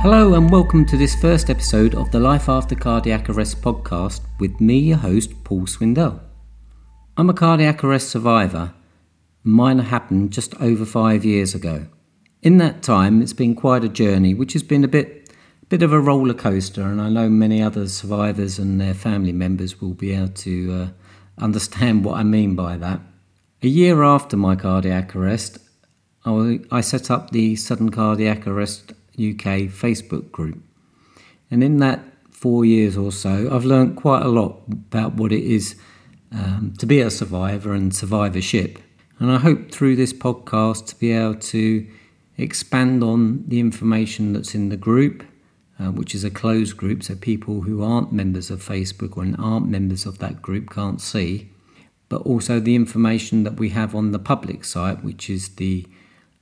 Hello, and welcome to this first episode of the Life After Cardiac Arrest podcast with me, your host, Paul Swindell. I'm a cardiac arrest survivor. Mine happened just over five years ago. In that time, it's been quite a journey, which has been a bit, bit of a roller coaster, and I know many other survivors and their family members will be able to uh, understand what I mean by that. A year after my cardiac arrest, I set up the Sudden Cardiac Arrest UK Facebook group. And in that four years or so, I've learned quite a lot about what it is um, to be a survivor and survivorship. And I hope through this podcast to be able to expand on the information that's in the group, uh, which is a closed group, so people who aren't members of Facebook or aren't members of that group can't see, but also the information that we have on the public site, which is the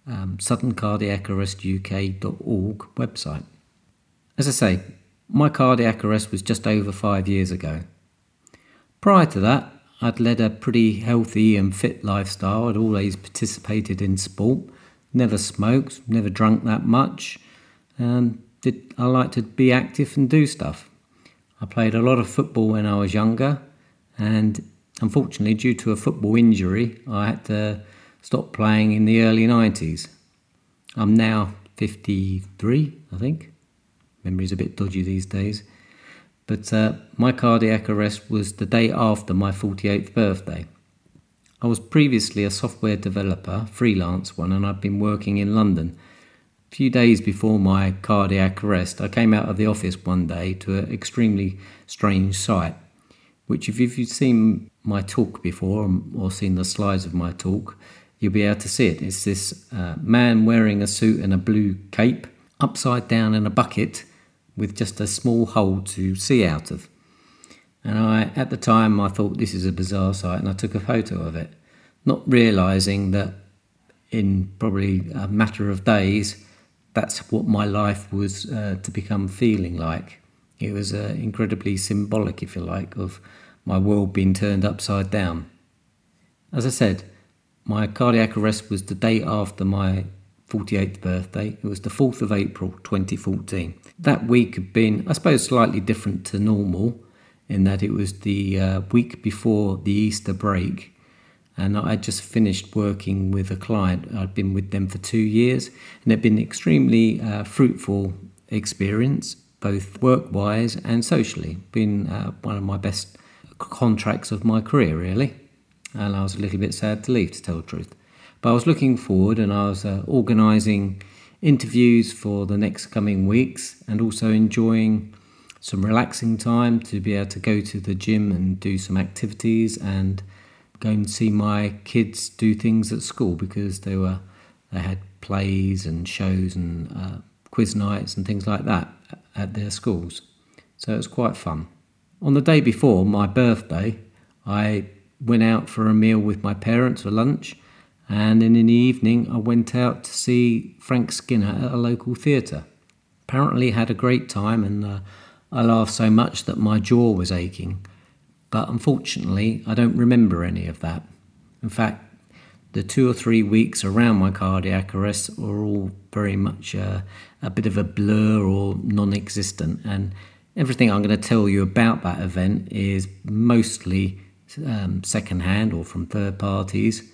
um, suddencardiacarrestuk.org website. As I say, my cardiac arrest was just over five years ago. Prior to that, I'd led a pretty healthy and fit lifestyle. I'd always participated in sport, never smoked, never drunk that much, and I like to be active and do stuff. I played a lot of football when I was younger, and unfortunately, due to a football injury, I had to stop playing in the early 90s. I'm now 53, I think. Memory's a bit dodgy these days. But uh, my cardiac arrest was the day after my 48th birthday. I was previously a software developer, freelance one, and I'd been working in London. Few days before my cardiac arrest, I came out of the office one day to an extremely strange sight, which, if you've seen my talk before or seen the slides of my talk, you'll be able to see it. It's this uh, man wearing a suit and a blue cape, upside down in a bucket with just a small hole to see out of. And I, at the time, I thought this is a bizarre sight, and I took a photo of it, not realizing that in probably a matter of days, that's what my life was uh, to become feeling like. It was uh, incredibly symbolic, if you like, of my world being turned upside down. As I said, my cardiac arrest was the day after my 48th birthday. It was the 4th of April 2014. That week had been, I suppose, slightly different to normal in that it was the uh, week before the Easter break. And I just finished working with a client. I'd been with them for two years, and it had been an extremely uh, fruitful experience, both work wise and socially. Been uh, one of my best contracts of my career, really and I was a little bit sad to leave, to tell the truth. But I was looking forward and I was uh, organising interviews for the next coming weeks and also enjoying some relaxing time to be able to go to the gym and do some activities and go and see my kids do things at school because they were they had plays and shows and uh, quiz nights and things like that at their schools. So it was quite fun. On the day before my birthday, I went out for a meal with my parents for lunch, and then in the evening I went out to see Frank Skinner at a local theatre. Apparently, had a great time, and uh, I laughed so much that my jaw was aching. But unfortunately, I don't remember any of that. In fact, the two or three weeks around my cardiac arrest are all very much uh, a bit of a blur or non existent. And everything I'm going to tell you about that event is mostly um, secondhand or from third parties.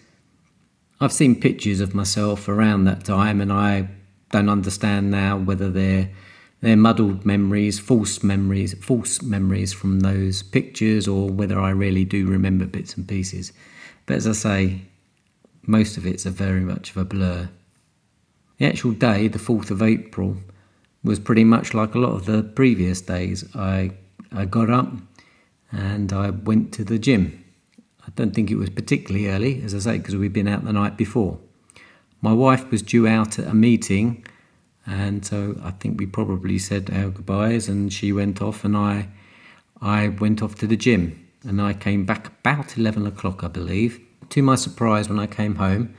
I've seen pictures of myself around that time, and I don't understand now whether they're they're muddled memories, false memories, false memories from those pictures, or whether I really do remember bits and pieces. But as I say, most of it's a very much of a blur. The actual day, the 4th of April, was pretty much like a lot of the previous days. I, I got up, and I went to the gym. I don't think it was particularly early, as I say, because we'd been out the night before. My wife was due out at a meeting, and so I think we probably said our goodbyes, and she went off, and I, I went off to the gym, and I came back about eleven o'clock, I believe. To my surprise, when I came home,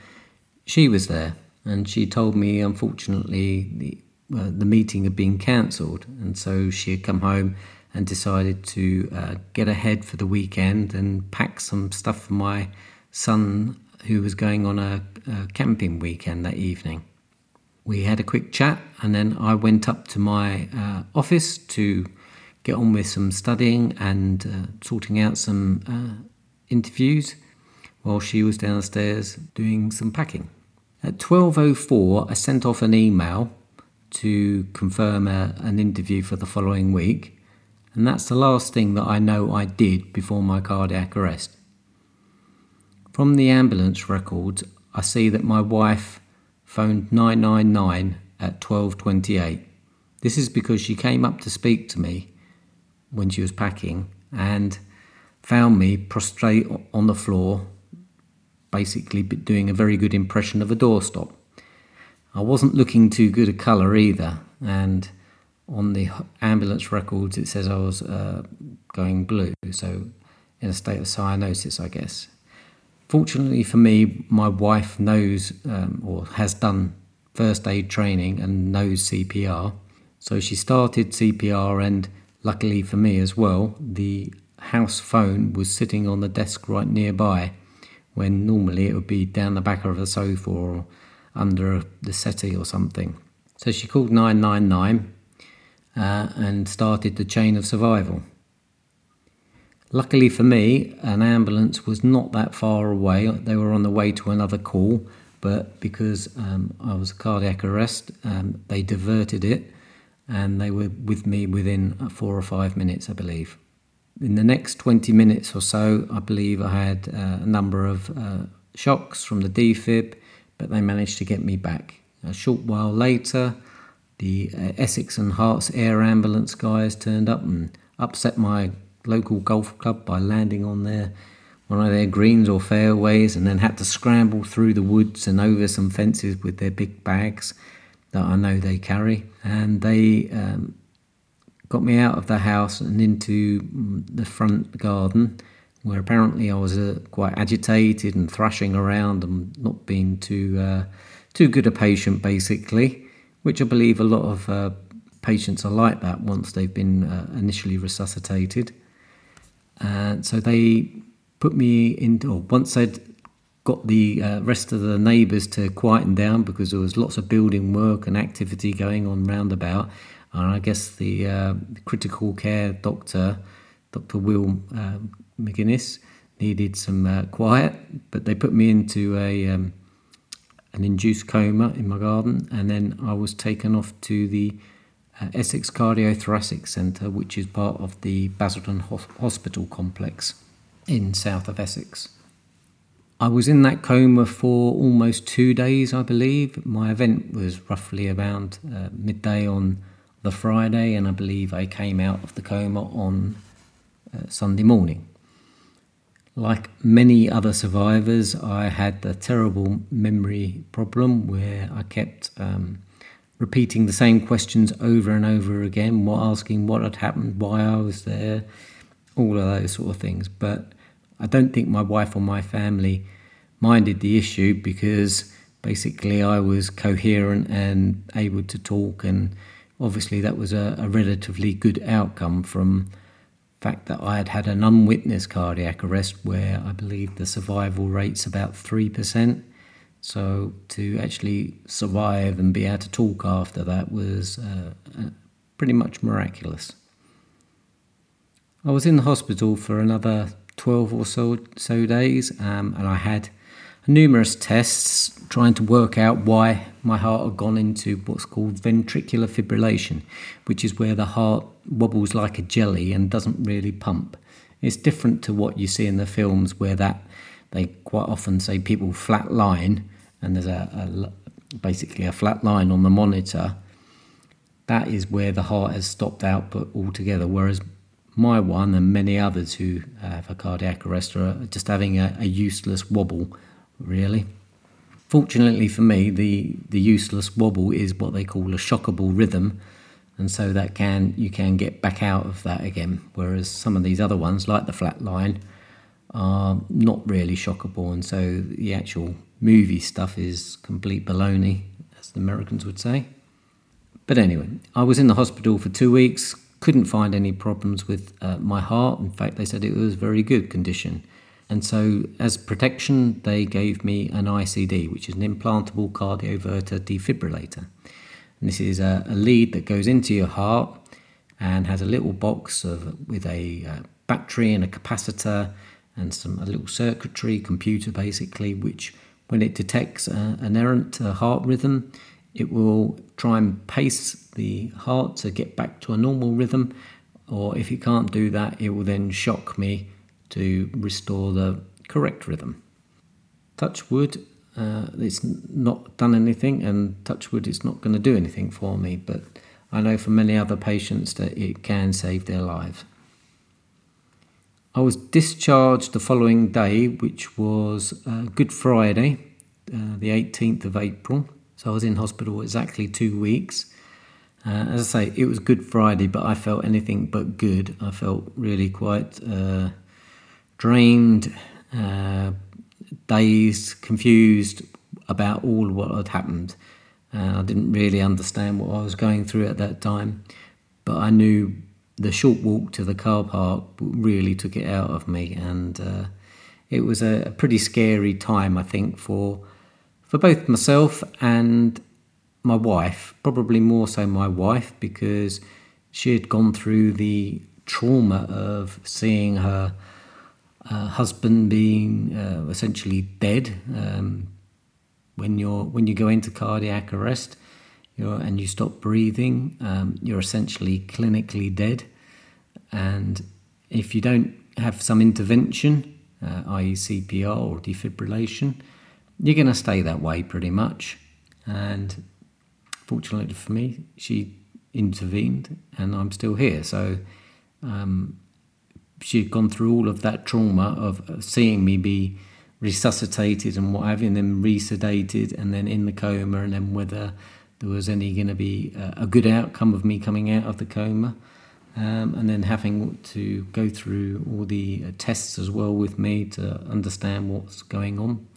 she was there, and she told me, unfortunately, the uh, the meeting had been cancelled, and so she had come home and decided to uh, get ahead for the weekend and pack some stuff for my son who was going on a, a camping weekend that evening. We had a quick chat, and then I went up to my uh, office to get on with some studying and uh, sorting out some uh, interviews while she was downstairs doing some packing. At 12:04, I sent off an email to confirm a, an interview for the following week, and that's the last thing that I know I did before my cardiac arrest. From the ambulance records, I see that my wife phoned 999 at 12:28. This is because she came up to speak to me when she was packing and found me prostrate on the floor, basically doing a very good impression of a doorstop. I wasn't looking too good a colour either, and on the ambulance records it says I was uh, going blue, so in a state of cyanosis, I guess. Fortunately for me, my wife knows um, or has done first aid training and knows CPR. So she started CPR, and luckily for me as well, the house phone was sitting on the desk right nearby when normally it would be down the back of a sofa or under the settee or something. So she called 999 uh, and started the chain of survival. Luckily for me, an ambulance was not that far away. They were on the way to another call, but because um, I was a cardiac arrest, um, they diverted it and they were with me within four or five minutes, I believe. In the next 20 minutes or so, I believe I had uh, a number of uh, shocks from the defib, but they managed to get me back. A short while later, the uh, Essex and Herts Air Ambulance guys turned up and upset my local golf club by landing on their one of their greens or fairways and then had to scramble through the woods and over some fences with their big bags that I know they carry. And they um, got me out of the house and into mm, the front garden where apparently I was uh, quite agitated and thrashing around and not being too uh, too good a patient basically, which I believe a lot of uh, patients are like that once they've been uh, initially resuscitated. And so they put me into, once I'd got the uh, rest of the neighbours to quieten down because there was lots of building work and activity going on roundabout. And I guess the, uh, critical care doctor, Dr. Will uh, McGuinness, needed some uh, quiet, but they put me into a um, an induced coma in my garden, and then I was taken off to the uh, Essex Cardiothoracic Centre, which is part of the Basildon Hospital complex in south of Essex. I was in that coma for almost two days, I believe. My event was roughly around uh, midday on the Friday, and I believe I came out of the coma on uh, Sunday morning. Like many other survivors, I had a terrible memory problem where I kept um, repeating the same questions over and over again, what, asking what had happened, why I was there, all of those sort of things. But I don't think my wife or my family minded the issue because basically I was coherent and able to talk, and obviously that was a, a relatively good outcome from the fact that I had had an unwitnessed cardiac arrest where I believe the survival rate's about 3%. So to actually survive and be able to talk after that was uh, uh, pretty much miraculous. I was in the hospital for another 12 or so, so days, um, and I had numerous tests trying to work out why my heart had gone into what's called ventricular fibrillation, which is where the heart wobbles like a jelly and doesn't really pump. It's different to what you see in the films where that they quite often say people flat line and there's a, a basically a flat line on the monitor, that is where the heart has stopped output altogether. Whereas my one and many others who have a cardiac arrest are just having a, a useless wobble, really. Fortunately for me, the, the useless wobble is what they call a shockable rhythm, and so that can you can get back out of that again. Whereas some of these other ones, like the flat line, are not really shockable, and so the actual movie stuff is complete baloney, as the Americans would say. But anyway, I was in the hospital for two weeks, couldn't find any problems with uh, my heart. In fact, they said it was very good condition. And so, as protection, they gave me an ICD, which is an implantable cardioverter defibrillator. And this is a, a lead that goes into your heart and has a little box of, with a uh, battery and a capacitor and some a little circuitry computer basically, which when it detects an errant heart rhythm, it will try and pace the heart to get back to a normal rhythm. Or if it can't do that, it will then shock me to restore the correct rhythm. Touch wood, uh, it's not done anything, and touch wood, it's not going to do anything for me, but I know for many other patients that it can save their lives. I was discharged the following day, which was uh, Good Friday, uh, the 18th of April. So I was in hospital exactly two weeks. Uh, as I say, it was Good Friday, but I felt anything but good. I felt really quite uh, drained, uh, dazed, confused about all what had happened. Uh, I didn't really understand what I was going through at that time, but I knew the short walk to the car park really took it out of me, and uh, it was a, pretty scary time, I think, for for both myself and my wife. Probably more so my wife because she had gone through the trauma of seeing her uh, husband being uh, essentially dead. Um, when you're when you go into cardiac arrest, and you stop breathing, um, you're essentially clinically dead. And if you don't have some intervention, uh, i.e., CPR or defibrillation, you're going to stay that way pretty much. And fortunately for me, she intervened and I'm still here. So um, she'd gone through all of that trauma of seeing me be resuscitated and what and then resedated and then in the coma, and then whether there was any going to be a, a, good outcome of me coming out of the coma. Um, and then having to go through all the uh, tests as well with me to understand what's going on.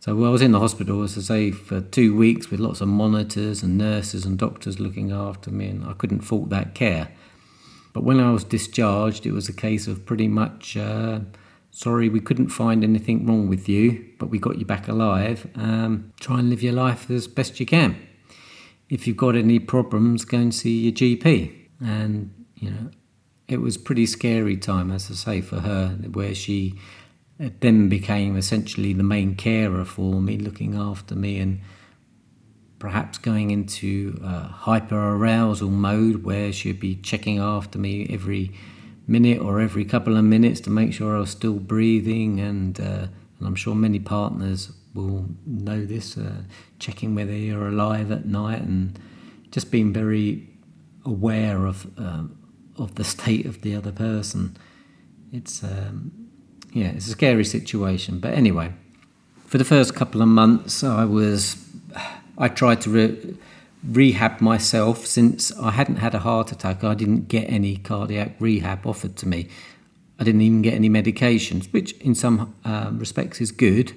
So well, I was in the hospital, as I say, for two weeks with lots of monitors and nurses and doctors looking after me, and I couldn't fault that care. But when I was discharged, it was a case of pretty much, uh, sorry, we couldn't find anything wrong with you, but we got you back alive. Um, try and live your life as best you can. If you've got any problems, go and see your GP. And, you know, it was pretty scary time, as I say, for her, where she then became essentially the main carer for me, looking after me and perhaps going into uh, hyper arousal mode where she'd be checking after me every minute or every couple of minutes to make sure I was still breathing. And, uh, and I'm sure many partners will know this, uh, checking whether you're alive at night and just being very aware of um, of the state of the other person. It's um, yeah, it's a scary situation. But anyway, for the first couple of months, I was I tried to re- rehab myself since I hadn't had a heart attack. I didn't get any cardiac rehab offered to me. I didn't even get any medications, which in some uh, respects is good,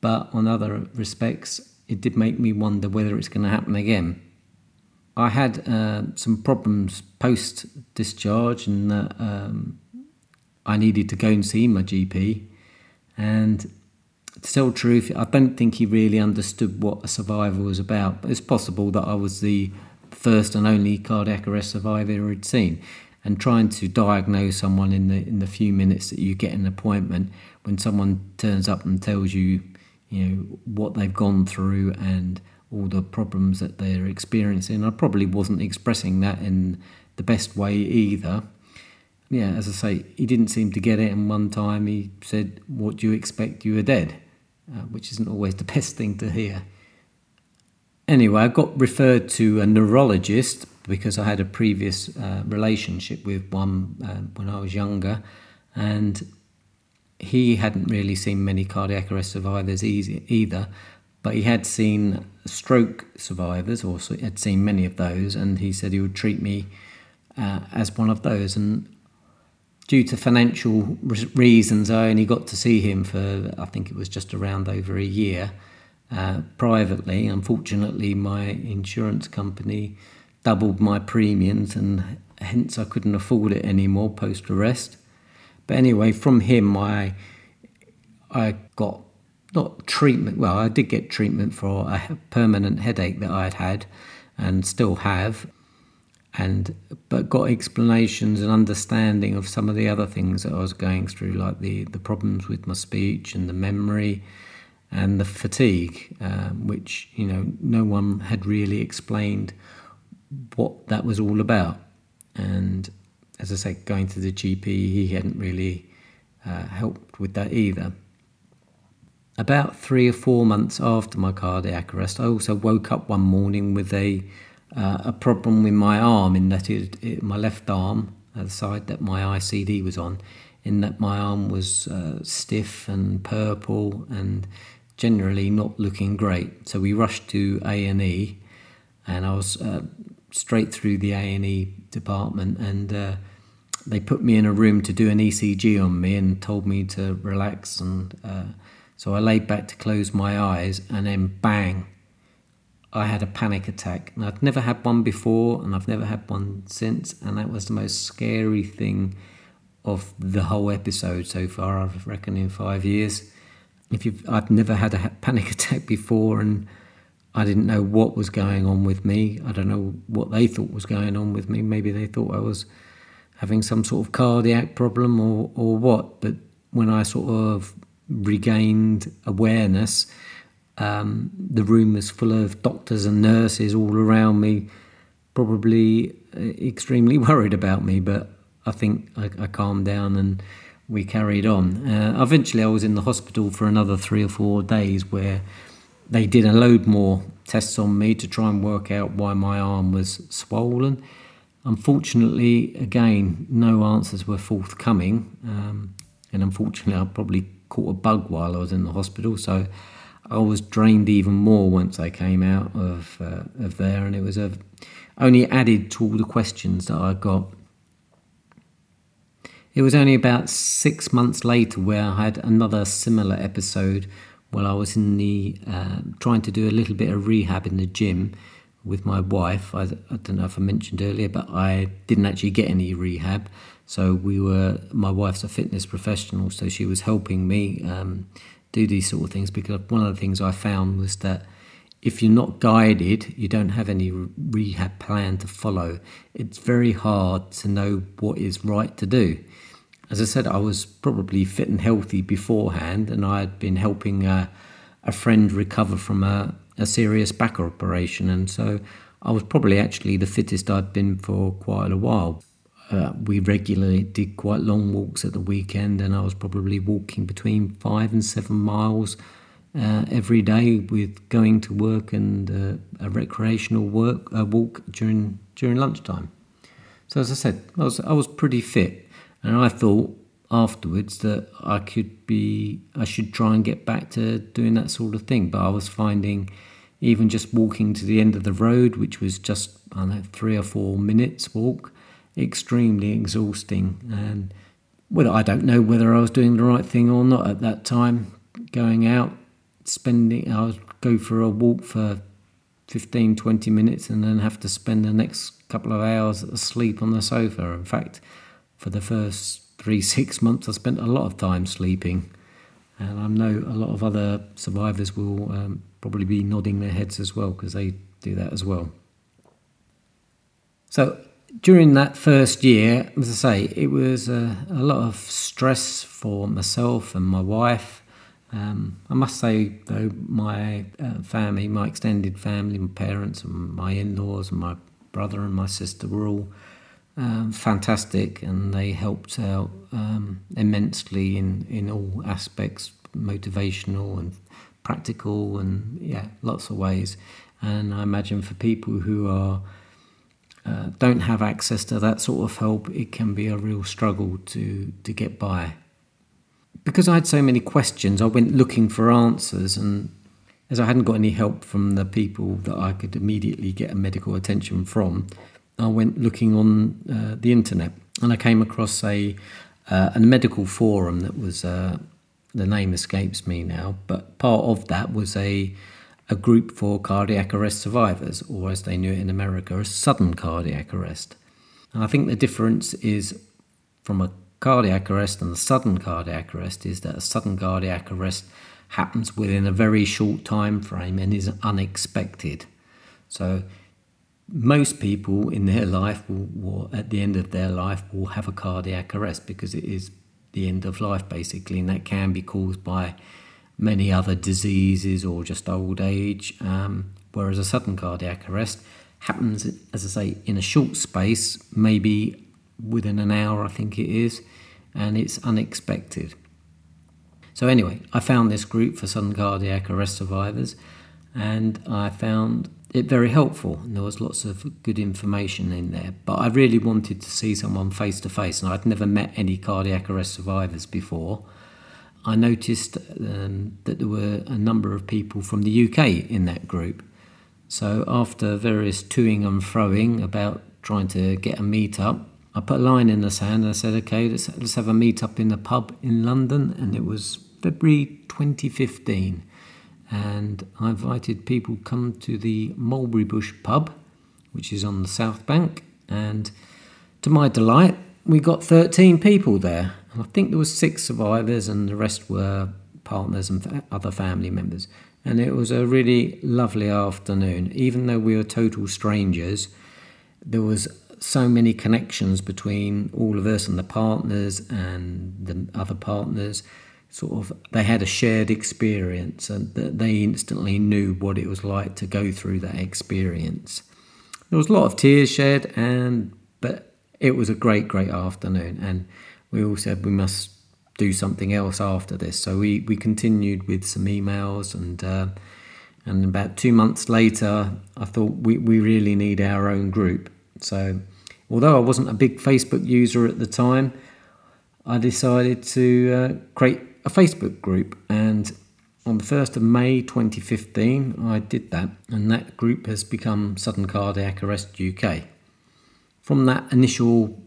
but on other respects, it did make me wonder whether it's going to happen again. I had uh, some problems post discharge, and um, I needed to go and see my GP. And to tell the truth, I don't think he really understood what a survivor was about. But it's possible that I was the first and only cardiac arrest survivor he'd seen. And trying to diagnose someone in the in the few minutes that you get an appointment, when someone turns up and tells you, you know, what they've gone through and all the problems that they're experiencing, I probably wasn't expressing that in the best way either yeah, as I say, he didn't seem to get it. And one time he said, What do you expect? You are dead, uh, which isn't always the best thing to hear. Anyway, I got referred to a neurologist because I had a previous uh, relationship with one uh, when I was younger. And he hadn't really seen many cardiac arrest survivors either, but he had seen stroke survivors, or had seen many of those, and he said he would treat me uh, as one of those. And due to financial reasons, I only got to see him for, I think it was just around over a year uh, privately. Unfortunately, my insurance company doubled my premiums and hence I couldn't afford it anymore post arrest. But anyway, from him, I I got not treatment. Well, I did get treatment for a permanent headache that I had had, and still have, and but got explanations and understanding of some of the other things that I was going through, like the the problems with my speech and the memory, and the fatigue, uh, which you know no one had really explained what that was all about. And as I said, going to the GP, he hadn't really uh, helped with that either. About three or four months after my cardiac arrest, I also woke up one morning with a uh, a problem with my arm, in that it, it, my left arm, the side that my ICD was on, in that my arm was uh, stiff and purple and generally not looking great. So we rushed to A and E, and I was uh, straight through the A and E department, and uh, they put me in a room to do an ECG on me and told me to relax. And uh, so I laid back to close my eyes, and then bang, I had a panic attack. And I'd never had one before, and I've never had one since, and that was the most scary thing of the whole episode so far. I reckon in five years. If you've, I've never had a panic attack before, and I didn't know what was going on with me. I don't know what they thought was going on with me. Maybe they thought I was having some sort of cardiac problem or, or what. But when I sort of regained awareness, um, the room was full of doctors and nurses all around me, probably uh, extremely worried about me. But I think I, I calmed down and we carried on. Uh, eventually, I was in the hospital for another three or four days where they did a load more tests on me to try and work out why my arm was swollen. Unfortunately, again, no answers were forthcoming. Um, and unfortunately, I probably caught a bug while I was in the hospital. So I was drained even more once I came out of, uh, of there. And it was a, only added to all the questions that I got. It was only about six months later where I had another similar episode while I was in the uh, trying to do a little bit of rehab in the gym with my wife. I, I, don't know if I mentioned earlier, but I didn't actually get any rehab. So we were. My wife's a fitness professional, so she was helping me um, do these sort of things. Because one of the things I found was that if you're not guided, you don't have any rehab plan to follow. It's very hard to know what is right to do as I said, I was probably fit and healthy beforehand, and I had been helping a, a friend recover from a, a serious back operation, and so I was probably actually the fittest I'd been for quite a while. Uh, we regularly did quite long walks at the weekend, and I was probably walking between five and seven miles uh, every day, with going to work and uh, a recreational work walk during during lunchtime. So as I said, I was I was pretty fit. And I thought afterwards that I could be, I should try and get back to doing that sort of thing. But I was finding even just walking to the end of the road, which was just, I don't know, three or four minutes walk, extremely exhausting. And whether I don't know whether I was doing the right thing or not at that time, going out, spending, I would go for a walk for 15, 20 minutes and then have to spend the next couple of hours asleep on the sofa. In fact, for the first three, six months, I spent a lot of time sleeping. And I know a lot of other survivors will um, probably be nodding their heads as well because they do that as well. So during that first year, as I say, it was a, a lot of stress for myself and my wife. Um, I must say, though, my uh, family, my extended family, my parents and my in laws and my brother and my sister were all um, fantastic, and they helped out um, immensely in, in all aspects, motivational and practical, and yeah, lots of ways. And I imagine for people who are uh, don't have access to that sort of help, it can be a real struggle to to get by. Because I had so many questions, I went looking for answers, and as I hadn't got any help from the people that I could immediately get a medical attention from, I went looking on uh, the internet and I came across a uh, a medical forum that was uh, the name escapes me now, but part of that was a a group for cardiac arrest survivors, or as they knew it in America, a sudden cardiac arrest. And I think the difference is from a cardiac arrest and a sudden cardiac arrest is that a sudden cardiac arrest happens within a very short time frame and is unexpected. So most people in their life will, will, at the end of their life will have a cardiac arrest because it is the end of life basically and that can be caused by many other diseases or just old age um, whereas a sudden cardiac arrest happens as i say in a short space maybe within an hour i think it is and it's unexpected. So anyway i found this group for sudden cardiac arrest survivors and i found it very helpful and there was lots of good information in there. But i really wanted to see someone face to face and i'd never met any cardiac arrest survivors before i noticed um, that there were a number of people from the uk in that group. So after various toing and froing about trying to get a meet up i put a line in the sand and i said okay let's, let's have a meet up in the pub in london. And it was february 2015 and I invited people come to the Mulberry Bush pub, which is on the South Bank, and to my delight, we got 13 people there. I think there were six survivors, and the rest were partners and other family members. And it was a really lovely afternoon. Even though we were total strangers, there was so many connections between all of us and the partners and the other partners sort of they had a shared experience and they instantly knew what it was like to go through that experience. There was a lot of tears shed, and but it was a great, great afternoon, and we all said we must do something else after this. So we we continued with some emails and. Uh, and about two months later, I thought we, we really need our own group. So, although I wasn't a big Facebook user at the time, I decided to uh, create a Facebook group, and on the 1st of May 2015, I did that, and that group has become Sudden Cardiac Arrest UK. From that initial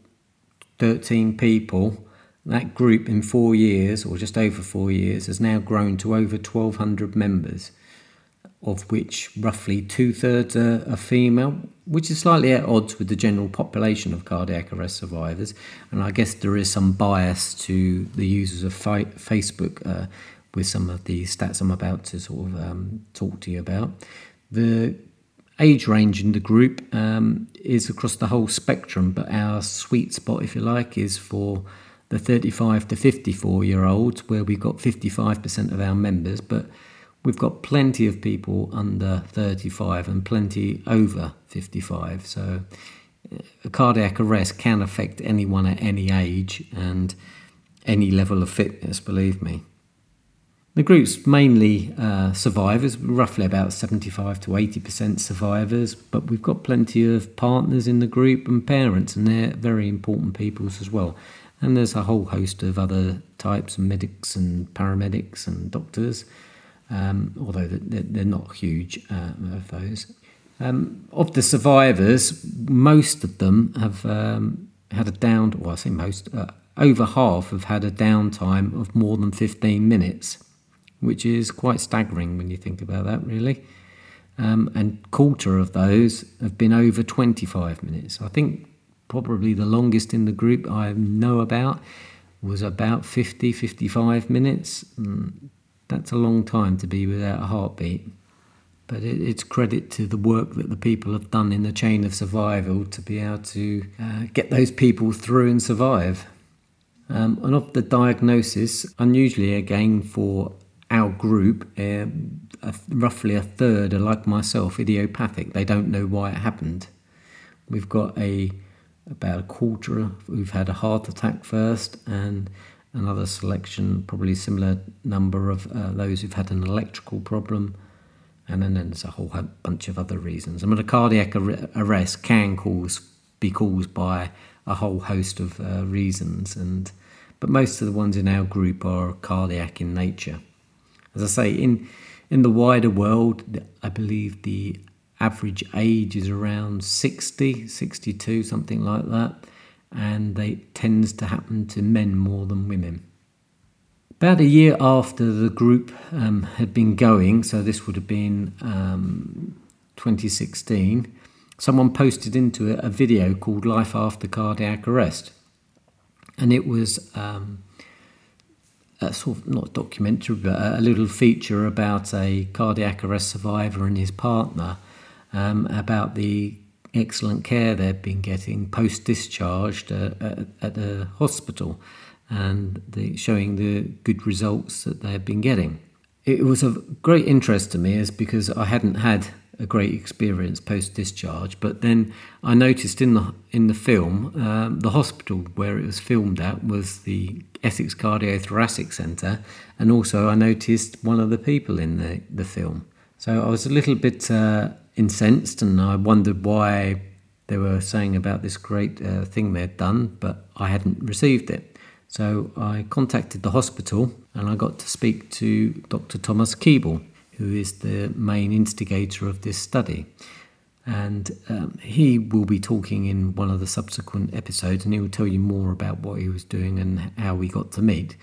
13 people, that group in four years, or just over four years, has now grown to over 1,200 members of which roughly two thirds are, are, female, which is slightly at odds with the general population of cardiac arrest survivors. And I guess there is some bias to the users of fi- Facebook uh, with some of the stats I'm about to sort of um, talk to you about. The age range in the group um, is across the whole spectrum, but our sweet spot, if you like, is for the 35 to 54 year olds, where we've got 55% of our members, but we've got plenty of people under 35 and plenty over 55. So uh, a cardiac arrest can affect anyone at any age and any level of fitness, believe me. The group's mainly uh, survivors, roughly about 75 to 80% survivors, but we've got plenty of partners in the group and parents, and they're very important people as well. And there's a whole host of other types, of medics and paramedics and doctors um, although they're not huge uh, of those. Um, of the survivors, most of them have um, had a down, well, I say most, uh, over half have had a downtime of more than 15 minutes, which is quite staggering when you think about that, really. Um, and quarter of those have been over 25 minutes. I think probably the longest in the group I know about was about 50, 55 minutes. Mm, that's a long time to be without a heartbeat. But it, it's credit to the work that the people have done in the chain of survival to be able to uh, get those people through and survive. Um, and of the diagnosis, unusually again for our group, uh, a, roughly a third are like myself, idiopathic. They don't know why it happened. We've got a about a quarter who've had a heart attack first, and another selection, probably similar number of uh, those who've had an electrical problem, and then there's a whole bunch of other reasons. I mean, a cardiac ar- arrest can cause be caused by a whole host of uh, reasons, and but most of the ones in our group are cardiac in nature. As I say, in in the wider world, I believe the average age is around 60, 62, something like that and they tends to happen to men more than women. About a year after the group um, had been going, so this would have been um, 2016, someone posted into it a video called Life After Cardiac Arrest. And it was um, a sort of not documentary, but a little feature about a cardiac arrest survivor and his partner um, about the excellent care they've been getting post discharged uh, at, at the hospital and the, showing the good results that they've been getting. It was of great interest to me is because I hadn't had a great experience post discharge. But then I noticed in the in the film, um, the hospital where it was filmed at was the Essex Cardiothoracic Centre, and also I noticed one of the people in the the film. So I was a little bit uh, incensed, and I wondered why they were saying about this great uh, thing they'd done, but I hadn't received it. So I contacted the hospital, and I got to speak to Dr. Thomas Keeble who is the main instigator of this study. And um, he will be talking in one of the subsequent episodes, and he will tell you more about what he was doing and how we got to meet.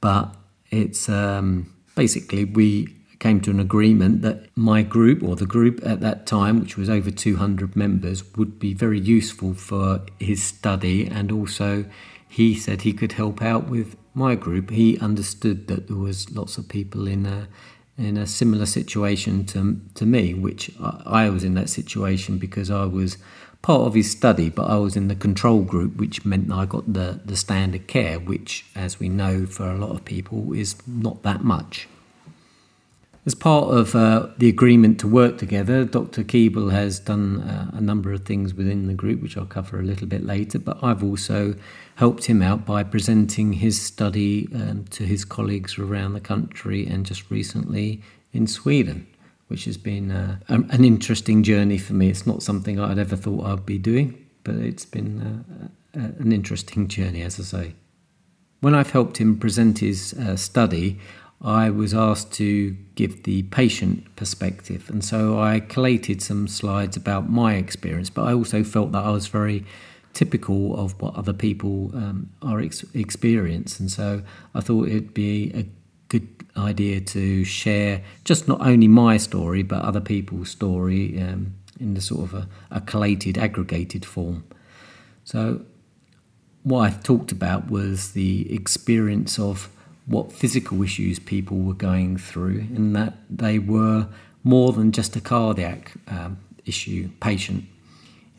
But it's um, basically we came to an agreement that my group or the group at that time, which was over 200 members, would be very useful for his study. And also, he said he could help out with my group. He understood that there was lots of people in a in a similar situation to, to me, which I, I, was in that situation because I was part of his study, but I was in the control group, which meant that I got the, the standard care, which, as we know for a lot of people, is not that much. As part of uh, the agreement to work together, Dr. Keeble has done uh, a number of things within the group, which I'll cover a little bit later, but I've also helped him out by presenting his study um, to his colleagues around the country and just recently in Sweden, which has been uh, an interesting journey for me. It's not something I'd ever thought I'd be doing, but it's been uh, an interesting journey, as I say. When I've helped him present his uh, study, I was asked to give the patient perspective. And so I collated some slides about my experience, but I also felt that I was very typical of what other people um, are ex- experience. And so I thought it'd be a good idea to share just not only my story, but other people's story um, in the sort of a, a collated, aggregated form. So what I talked about was the experience of what physical issues people were going through, and that they were more than just a cardiac um, issue patient.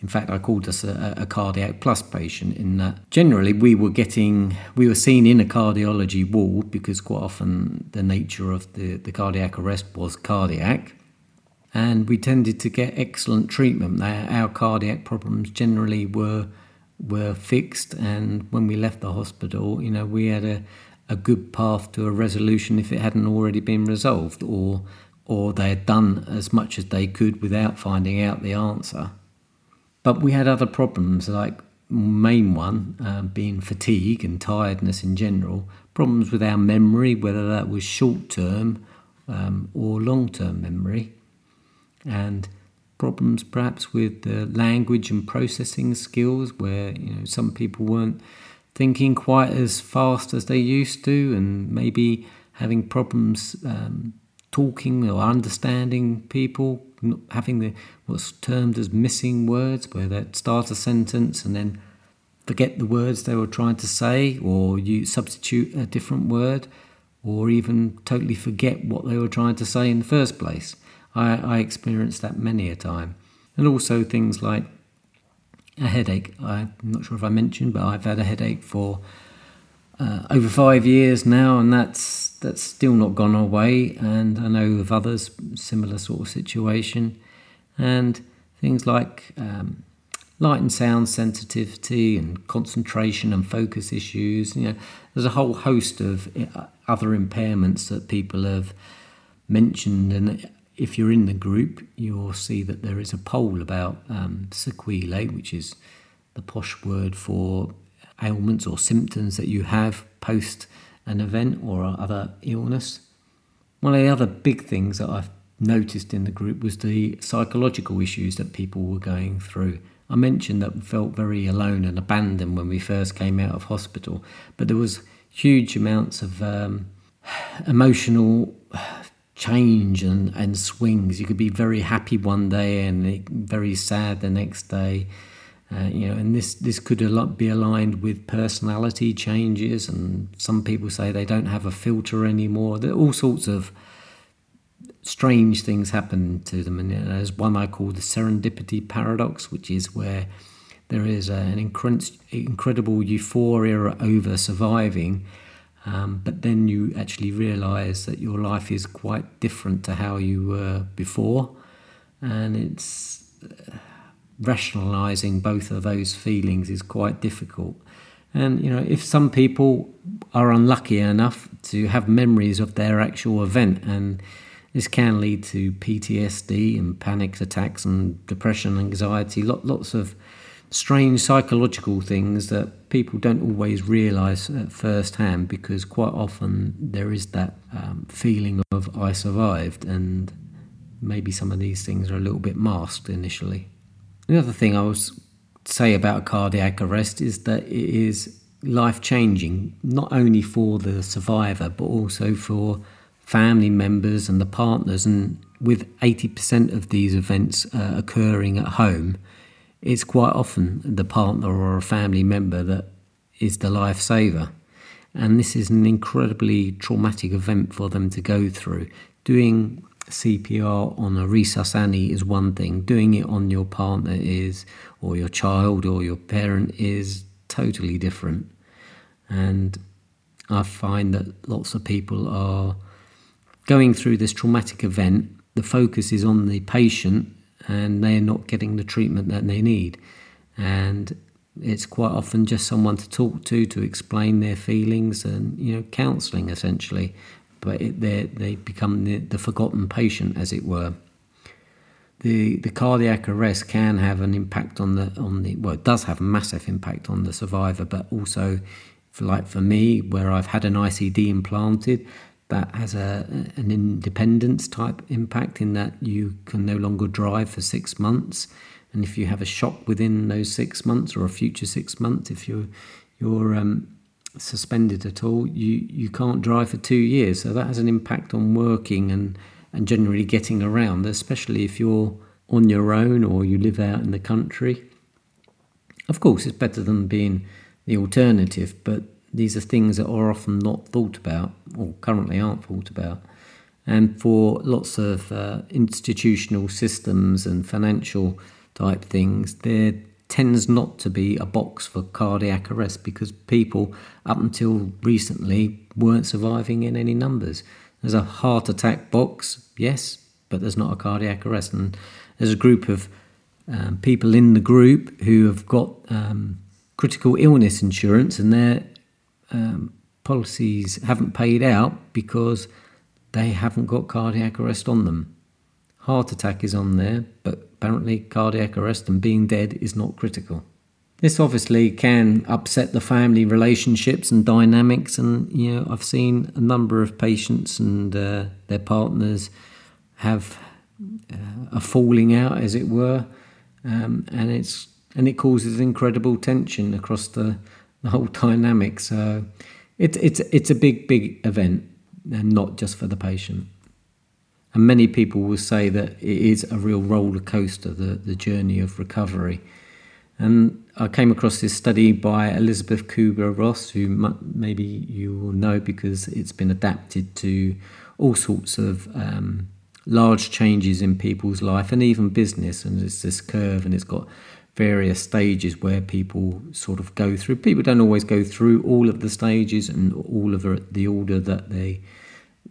In fact, I called us a, a, cardiac plus patient in that generally we were getting, we were seen in a cardiology ward because quite often the nature of the, the cardiac arrest was cardiac. And we tended to get excellent treatment. Our, cardiac problems generally were were fixed, and when we left the hospital, you know, we had a a good path to a resolution if it hadn't already been resolved, or or they had done as much as they could without finding out the answer. But we had other problems, like main one uh, being fatigue and tiredness in general, problems with our memory, whether that was short term um, or long term memory, and problems perhaps with the language and processing skills, where you know some people weren't thinking quite as fast as they used to, and maybe having problems um, talking or understanding people, having the what's termed as missing words, where they start a sentence and then forget the words they were trying to say, or you substitute a different word, or even totally forget what they were trying to say in the first place. I, I experienced that many a time. And also things like a headache. I'm not sure if I mentioned, but I've had a headache for uh, over five years now, and that's that's still not gone away. And I know of others similar sort of situation, and things like um, light and sound sensitivity and concentration and focus issues. You know, there's a whole host of uh, other impairments that people have mentioned, and if you're in the group, you'll see that there is a poll about um, sequelae, which is the posh word for ailments or symptoms that you have post an event or other illness. One of the other big things that I've noticed in the group was the psychological issues that people were going through. I mentioned that we felt very alone and abandoned when we first came out of hospital, but there was huge amounts of um, emotional change and, and swings. You could be very happy one day and very sad the next day. Uh, you know, and this this could be aligned with personality changes, and some people say they don't have a filter anymore. There are all sorts of strange things happen to them, and there's one I call the serendipity paradox, which is where there is an incredible euphoria over surviving, um, but then you actually realize that your life is quite different to how you were before. And it's uh, rationalizing both of those feelings is quite difficult. And, you know, if some people are unlucky enough to have memories of their actual event, and this can lead to PTSD and panic attacks and depression, anxiety, lots of strange psychological things that people don't always realize at first hand because quite often there is that um, feeling of I survived, and maybe some of these things are a little bit masked initially. The other thing I was say about cardiac arrest is that it is life changing, not only for the survivor but also for family members and the partners. And with 80% of these events uh, occurring at home, it's quite often the partner or a family member that is the lifesaver. And this is an incredibly traumatic event for them to go through. Doing CPR on a resus is one thing, doing it on your partner is, or your child or your parent is totally different. And I find that lots of people are going through this traumatic event. The focus is on the patient and they're not getting the treatment that they need. And it's quite often just someone to talk to to explain their feelings and you know counselling essentially, but it, they become the, the forgotten patient as it were. The the cardiac arrest can have an impact on the on the well it does have a massive impact on the survivor, but also for like for me where I've had an ICD implanted, that has a an independence type impact in that you can no longer drive for six months, and if you have a shock within those six months or a future six months, if you're you're um, suspended at all, you you can't drive for two years. So that has an impact on working and and generally getting around, especially if you're on your own or you live out in the country. Of course, it's better than being the alternative, but these are things that are often not thought about or currently aren't thought about. And for lots of uh, institutional systems and financial type things, there tends not to be a box for cardiac arrest because people, up until recently, weren't surviving in any numbers. There's a heart attack box, yes, but there's not a cardiac arrest. And there's a group of um, people in the group who have got um, critical illness insurance and they're um, policies haven't paid out because they haven't got cardiac arrest on them. Heart attack is on there, but apparently cardiac arrest and being dead is not critical. This obviously can upset the family relationships and dynamics, and you know I've seen a number of patients and uh, their partners have uh, a falling out, as it were, um, and it's and it causes incredible tension across the the whole dynamic. So it's it's it's a big big event, and not just for the patient. And many people will say that it is a real roller coaster, the, the journey of recovery. And I came across this study by Elisabeth Kubler Ross, who maybe you will know because it's been adapted to all sorts of um, large changes in people's life and even business. And it's this curve, and it's got various stages where people sort of go through. People don't always go through all of the stages and all of the order that they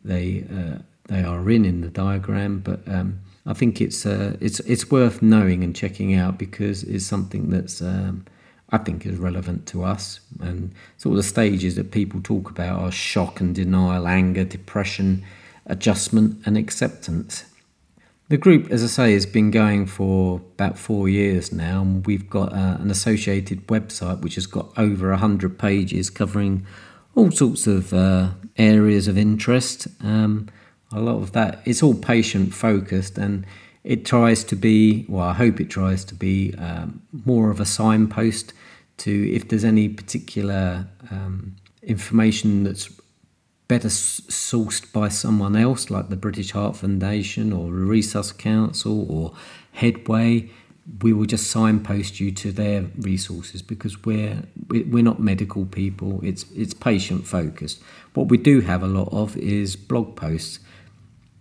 they uh, they are in in the diagram, but um, I think it's uh, it's it's worth knowing and checking out because it's something that's um, I think is relevant to us. And sort of the stages that people talk about are shock and denial, anger, depression, adjustment, and acceptance. The group, as I say, has been going for about four years now, and we've got uh, an associated website which has got over 100 pages covering all sorts of uh, areas of interest. Um, a lot of that, it's all patient focused and it tries to be, well, I hope it tries to be um, more of a signpost to if there's any particular um, information that's better sourced by someone else, like the British Heart Foundation or Resus Council or Headway, we will just signpost you to their resources because we're we're not medical people. It's it's patient focused. What we do have a lot of is blog posts,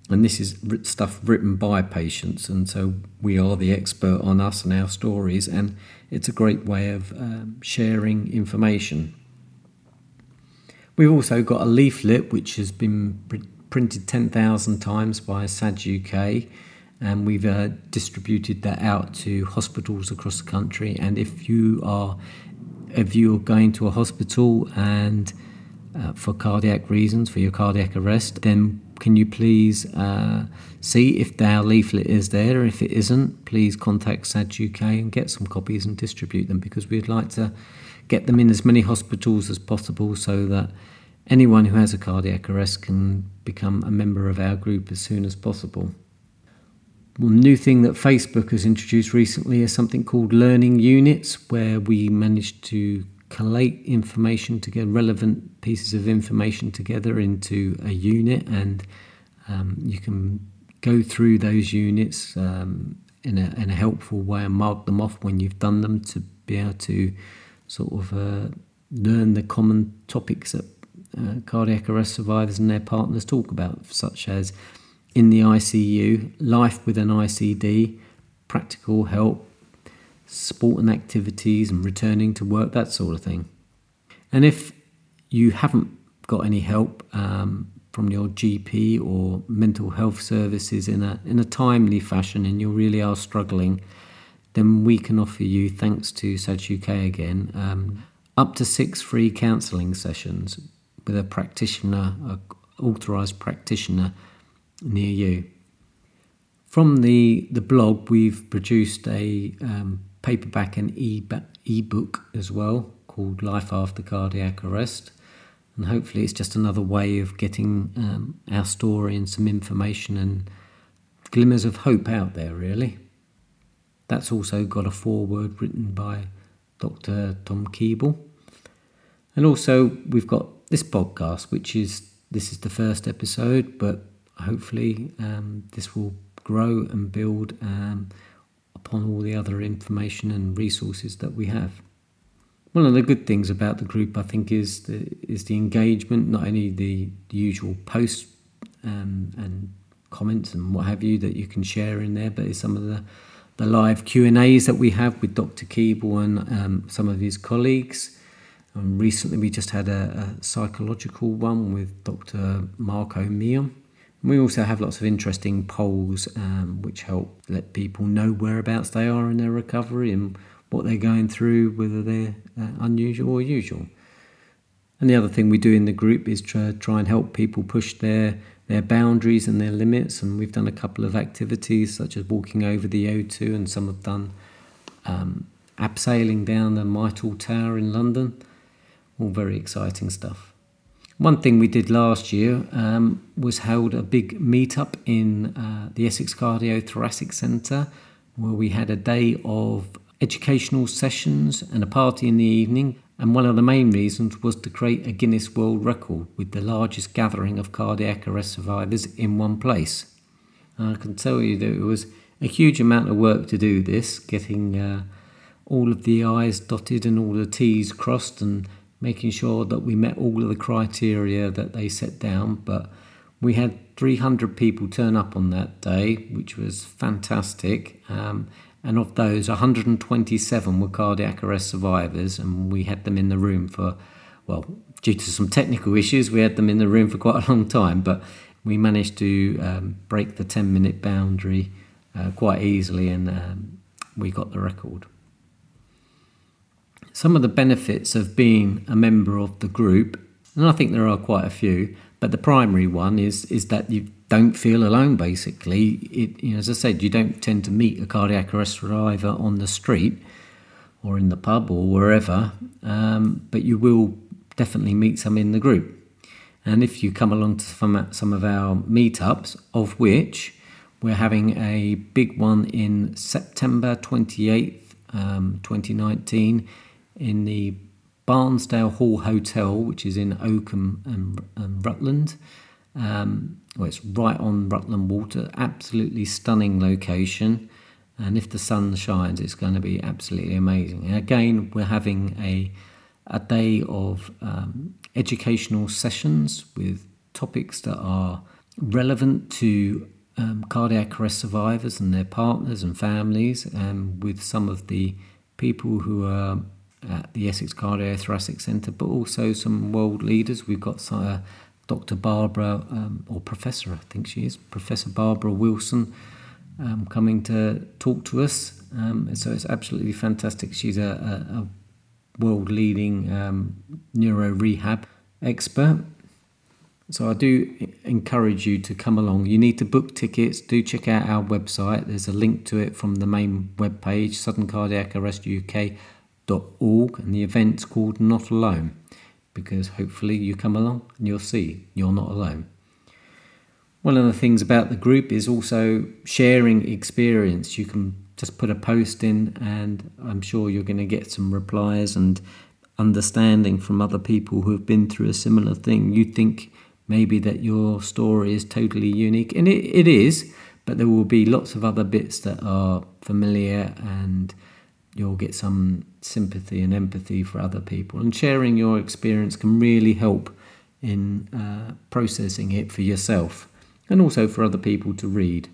and this is stuff written by patients, and so we are the expert on us and our stories, and it's a great way of um, sharing information. We've also got a leaflet which has been pr- printed 10,000 times by SADS UK, and we've uh, distributed that out to hospitals across the country. And if you are if you're going to a hospital and uh, for cardiac reasons, for your cardiac arrest, then can you please uh, see if our leaflet is there? If it isn't, please contact SADS UK and get some copies and distribute them because we'd like to get them in as many hospitals as possible so that anyone who has a cardiac arrest can become a member of our group as soon as possible. One new thing that Facebook has introduced recently is something called learning units, where we managed to collate information together, relevant pieces of information together into a unit, and um, you can go through those units um, in, a, in a helpful way and mark them off when you've done them to be able to sort of uh, learn the common topics that uh, cardiac arrest survivors and their partners talk about, such as in the ICU, life with an ICD, practical help, sport and activities, and returning to work, that sort of thing. And if you haven't got any help um, from your GP or mental health services in a in a timely fashion, and you really are struggling, then we can offer you, thanks to SADS UK again, um, up to six free counselling sessions with a practitioner, a authorised practitioner near you. From the, the blog, we've produced a um, paperback and e book as well called Life After Cardiac Arrest. And hopefully, it's just another way of getting um, our story and some information and glimmers of hope out there, really. That's also got a foreword written by Dr. Tom Keeble. And also, we've got this podcast, which is this is the first episode, but hopefully um, this will grow and build um, upon all the other information and resources that we have. One of the good things about the group, I think, is the is the engagement. Not only the, the usual posts um, and comments and what have you that you can share in there, but it's some of the the live Q and A's that we have with Dr. Keeble and um, some of his colleagues. And recently, we just had a, a psychological one with Dr. Marco Mion. We also have lots of interesting polls um, which help let people know whereabouts they are in their recovery and what they're going through, whether they're uh, unusual or usual. And the other thing we do in the group is to try and help people push their their boundaries and their limits. And we've done a couple of activities such as walking over the O2, and some have done um, abseiling down the Mitre Tower in London. All very exciting stuff. One thing we did last year um, was held a big meetup in uh, the Essex Cardiothoracic Centre where we had a day of educational sessions and a party in the evening. And one of the main reasons was to create a Guinness World Record with the largest gathering of cardiac arrest survivors in one place. And I can tell you that it was a huge amount of work to do this, getting uh, all of the I's dotted and all the T's crossed and making sure that we met all of the criteria that they set down. But we had 300 people turn up on that day, which was fantastic. Um, and of those, 127 were cardiac arrest survivors, and we had them in the room for, well, due to some technical issues, we had them in the room for quite a long time, but we managed to um, break the 10 minute boundary uh, quite easily, and um, we got the record some of the benefits of being a member of the group, and I think there are quite a few, but the primary one is is that you don't feel alone. Basically, it, you know, as I said, you don't tend to meet a cardiac arrest survivor on the street or in the pub or wherever, um, but you will definitely meet some in the group. And if you come along to some, of our meetups, of which we're having a big one in September 28th, um, 2019 in the Barnsdale Hall Hotel, which is in Oakham and, and Rutland. Um, well, it's right on Rutland Water, absolutely stunning location. And if the sun shines, it's going to be absolutely amazing. And again, we're having a a day of um, educational sessions with topics that are relevant to um, cardiac arrest survivors and their partners and families, and with some of the people who are at the Essex Cardiothoracic Centre, but also some world leaders. We've got uh, Dr. Barbara, um, or Professor, I think she is, Professor Barbara Wilson, um, coming to talk to us. Um, so it's absolutely fantastic. She's a, a, a world leading um, neuro rehab expert. So I do encourage you to come along. You need to book tickets. Do check out our website. There's a link to it from the main webpage, suddencardiacarrestuk.org, and the event's called Not Alone because hopefully you come along and you'll see you're not alone. One of the things about the group is also sharing experience. You can just put a post in, and I'm sure you're going to get some replies and understanding from other people who have been through a similar thing. You think maybe that your story is totally unique, and it, it is, but there will be lots of other bits that are familiar, and you'll get some sympathy and empathy for other people. And sharing your experience can really help in uh, processing it for yourself and also for other people to read.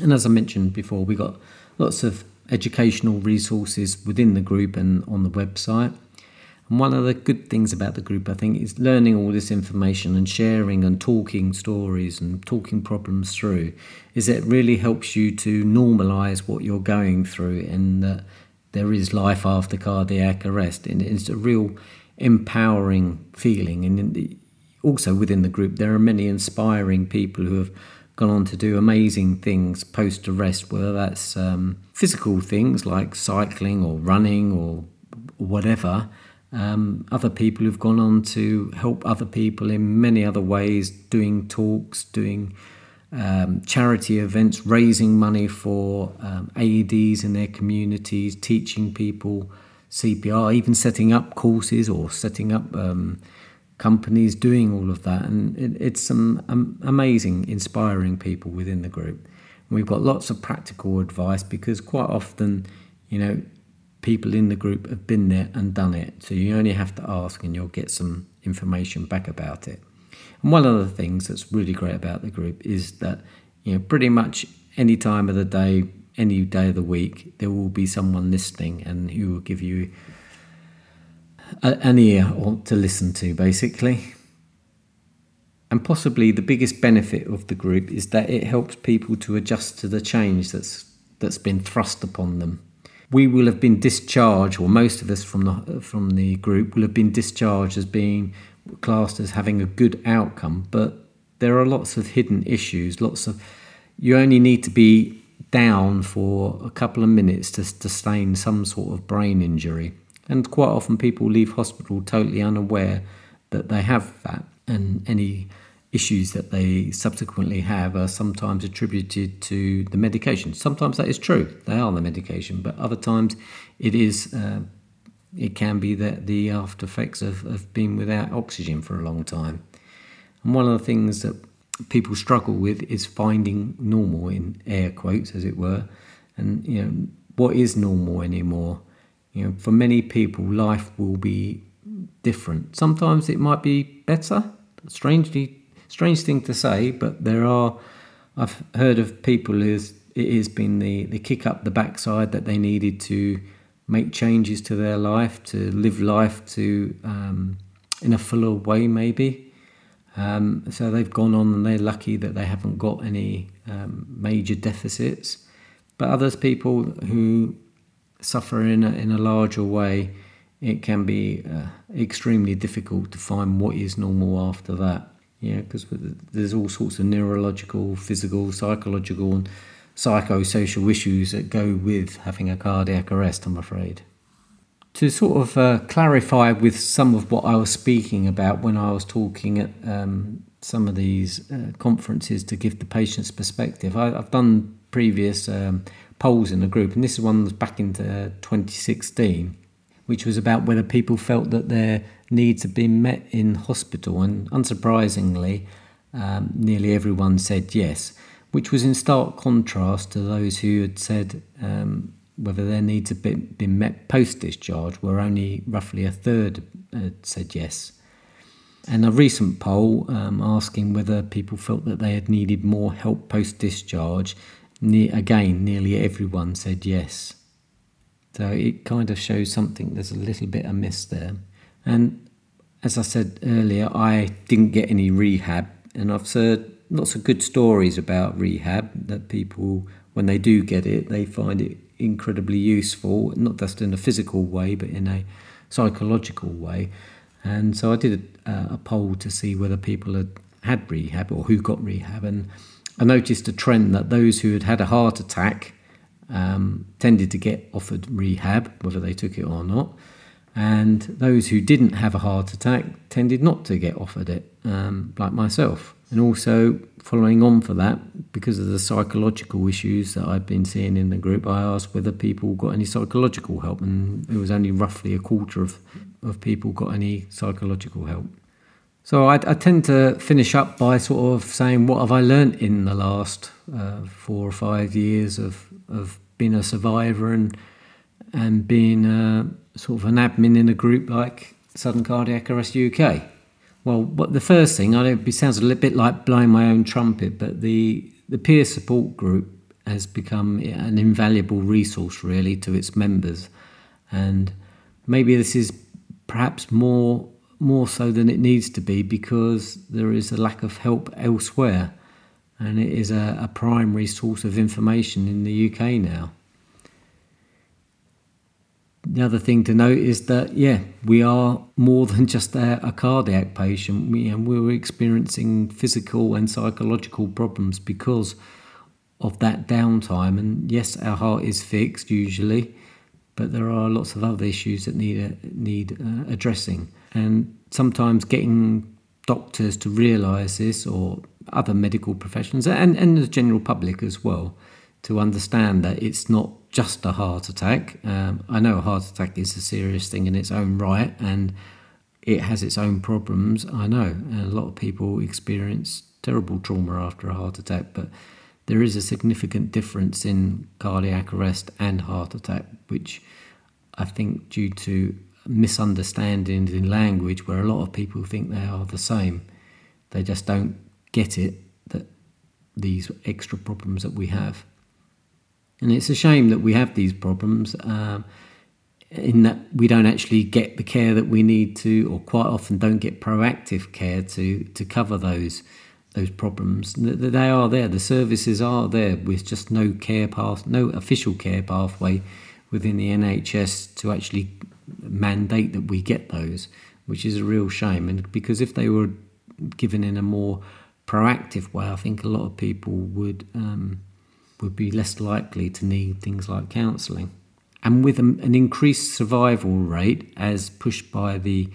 And as I mentioned before, we got lots of educational resources within the group and on the website. And one of the good things about the group, I think, is learning all this information and sharing and talking stories and talking problems through, is it really helps you to normalize what you're going through and that there is life after cardiac arrest. And it's a real empowering feeling. And also within the group, there are many inspiring people who have gone on to do amazing things post arrest, whether that's um, physical things like cycling or running or whatever. Um, other people who've gone on to help other people in many other ways, doing talks, doing um, charity events, raising money for um, AEDs in their communities, teaching people CPR, even setting up courses or setting up um, companies doing all of that. And it, it's some um, amazing, inspiring people within the group. And we've got lots of practical advice because quite often, you know, people in the group have been there and done it. So you only have to ask and you'll get some information back about it. And one of the things that's really great about the group is that, you know, pretty much any time of the day, any day of the week, there will be someone listening and who will give you an ear to listen to, basically. And possibly the biggest benefit of the group is that it helps people to adjust to the change that's that's been thrust upon them. We will have been discharged, or most of us from the from the group will have been discharged as being classed as having a good outcome, but there are lots of hidden issues. Lots of you only need to be down for a couple of minutes to sustain some sort of brain injury and quite often people leave hospital totally unaware that they have that, and any issues that they subsequently have are sometimes attributed to the medication. Sometimes that is true; they are the medication, but other times it is. Uh, it can be that the after effects of, of being without oxygen for a long time. And one of the things that people struggle with is finding normal in air quotes, as it were. And you know, what is normal anymore? You know, for many people, life will be different. Sometimes it might be better. Strangely, strange thing to say, but there are. I've heard of people who's it has been the, the kick up the backside that they needed to make changes to their life, to live life to um, in a fuller way, maybe. Um, so they've gone on and they're lucky that they haven't got any um, major deficits. But others people who suffer in a, in a larger way, it can be uh, extremely difficult to find what is normal after that. Yeah, because there's all sorts of neurological, physical, psychological, and psychosocial issues that go with having a cardiac arrest, I'm afraid. To sort of uh, clarify with some of what I was speaking about when I was talking at um, some of these uh, conferences to give the patient's perspective, I, have done previous um, polls in the group, and this is one that's back into 2016. which was about whether people felt that their needs had been met in hospital. And unsurprisingly, um, nearly everyone said yes, which was in stark contrast to those who had said um, whether their needs had been, been met post discharge, where only roughly a third had said yes. And a recent poll um, asking whether people felt that they had needed more help post discharge, ne- again, nearly everyone said yes. So it kind of shows something, there's a little bit amiss there. And as I said earlier, I didn't get any rehab, and I've heard lots of good stories about rehab that people, when they do get it, they find it incredibly useful, not just in a physical way, but in a psychological way. And so I did a, a poll to see whether people had had rehab or who got rehab, and I noticed a trend that those who had had a heart attack um, tended to get offered rehab, whether they took it or not. And those who didn't have a heart attack tended not to get offered it, um, like myself. And also, following on for that, because of the psychological issues that I've been seeing in the group, I asked whether people got any psychological help, and it was only roughly a quarter of, of people got any psychological help. So I, I tend to finish up by sort of saying, what have I learnt in the last uh, four or five years of of being a survivor and and being a, sort of an admin in a group like Sudden Cardiac Arrest UK. Well, what the first thing I know it sounds a little bit like blowing my own trumpet, but the the peer support group has become an invaluable resource really to its members, and maybe this is perhaps more more so than it needs to be because there is a lack of help elsewhere and it is a, a primary source of information in the UK now. The other thing to note is that, yeah, we are more than just a, a cardiac patient. We, and we're experiencing physical and psychological problems because of that downtime. And yes, our heart is fixed usually, but there are lots of other issues that need a, need uh, addressing. And sometimes getting doctors to realise this or other medical professions and, and the general public as well to understand that it's not just a heart attack. Um, I know a heart attack is a serious thing in its own right and it has its own problems. I know and a lot of people experience terrible trauma after a heart attack, but there is a significant difference in cardiac arrest and heart attack, which I think due to misunderstandings in language where a lot of people think they are the same. They just don't get it that these extra problems that we have. And it's a shame that we have these problems um, in that we don't actually get the care that we need to, or quite often don't get proactive care to, to cover those those problems. They are there. The services are there with just no care path, no official care pathway within the NHS to actually mandate that we get those, which is a real shame. And because if they were given in a more proactive way, I think a lot of people would um, would be less likely to need things like counselling. And with an increased survival rate, as pushed by the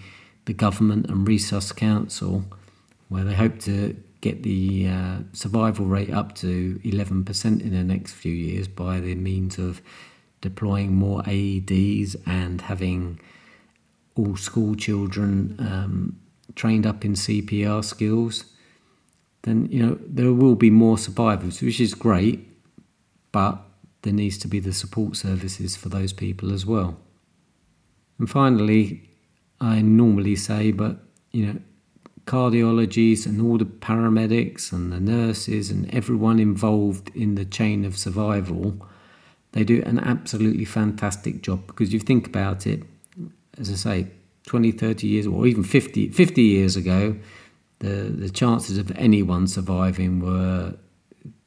the government and Resus Council, where they hope to get the uh, survival rate up to 11% in the next few years by the means of deploying more AEDs and having all school children um, trained up in CPR skills then you know there will be more survivors, which is great, but there needs to be the support services for those people as well. And finally, I normally say, but you know, cardiologists and all the paramedics and the nurses and everyone involved in the chain of survival, they do an absolutely fantastic job because you think about it, as I say, 20, 30 years or even 50, 50 years ago, the, the chances of anyone surviving were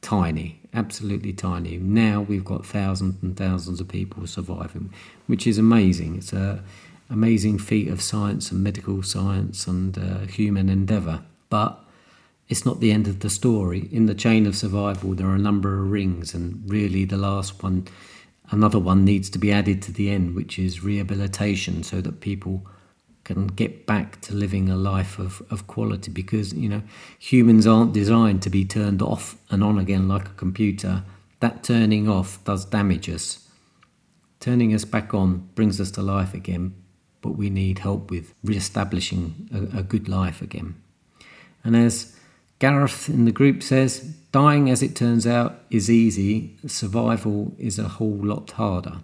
tiny, absolutely tiny. Now we've got thousands and thousands of people surviving, which is amazing. It's a amazing feat of science and medical science and uh, human endeavour. But it's not the end of the story. In the chain of survival, there are a number of rings, and really the last one, another one needs to be added to the end, which is rehabilitation, so that people can get back to living a life of, of quality because you know humans aren't designed to be turned off and on again like a computer that turning off does damage us turning us back on brings us to life again, but we need help with re establishing a, a good life again. And as Gareth in the group says, dying as it turns out is easy, survival is a whole lot harder.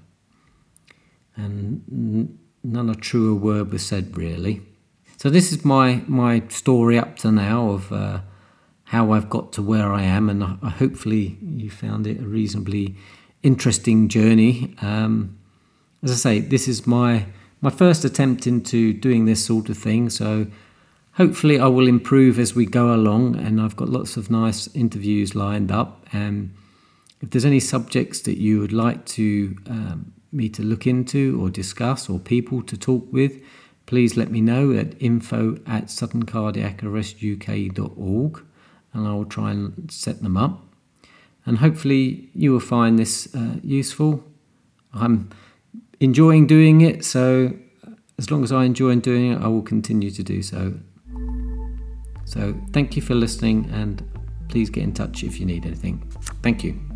And none a truer word was said, really. So, this is my, my story up to now of uh, how I've got to where I am, and I, hopefully you found it a reasonably interesting journey. Um, as I say, this is my my first attempt into doing this sort of thing, so hopefully I will improve as we go along. And I've got lots of nice interviews lined up. And if there's any subjects that you would like to um, me to look into or discuss, or people to talk with, please let me know at info at suddencardiacarrestuk.org and I will try and set them up. And hopefully, you will find this uh, useful. I'm enjoying doing it, so as long as I enjoy doing it, I will continue to do so. So, thank you for listening, and please get in touch if you need anything. Thank you.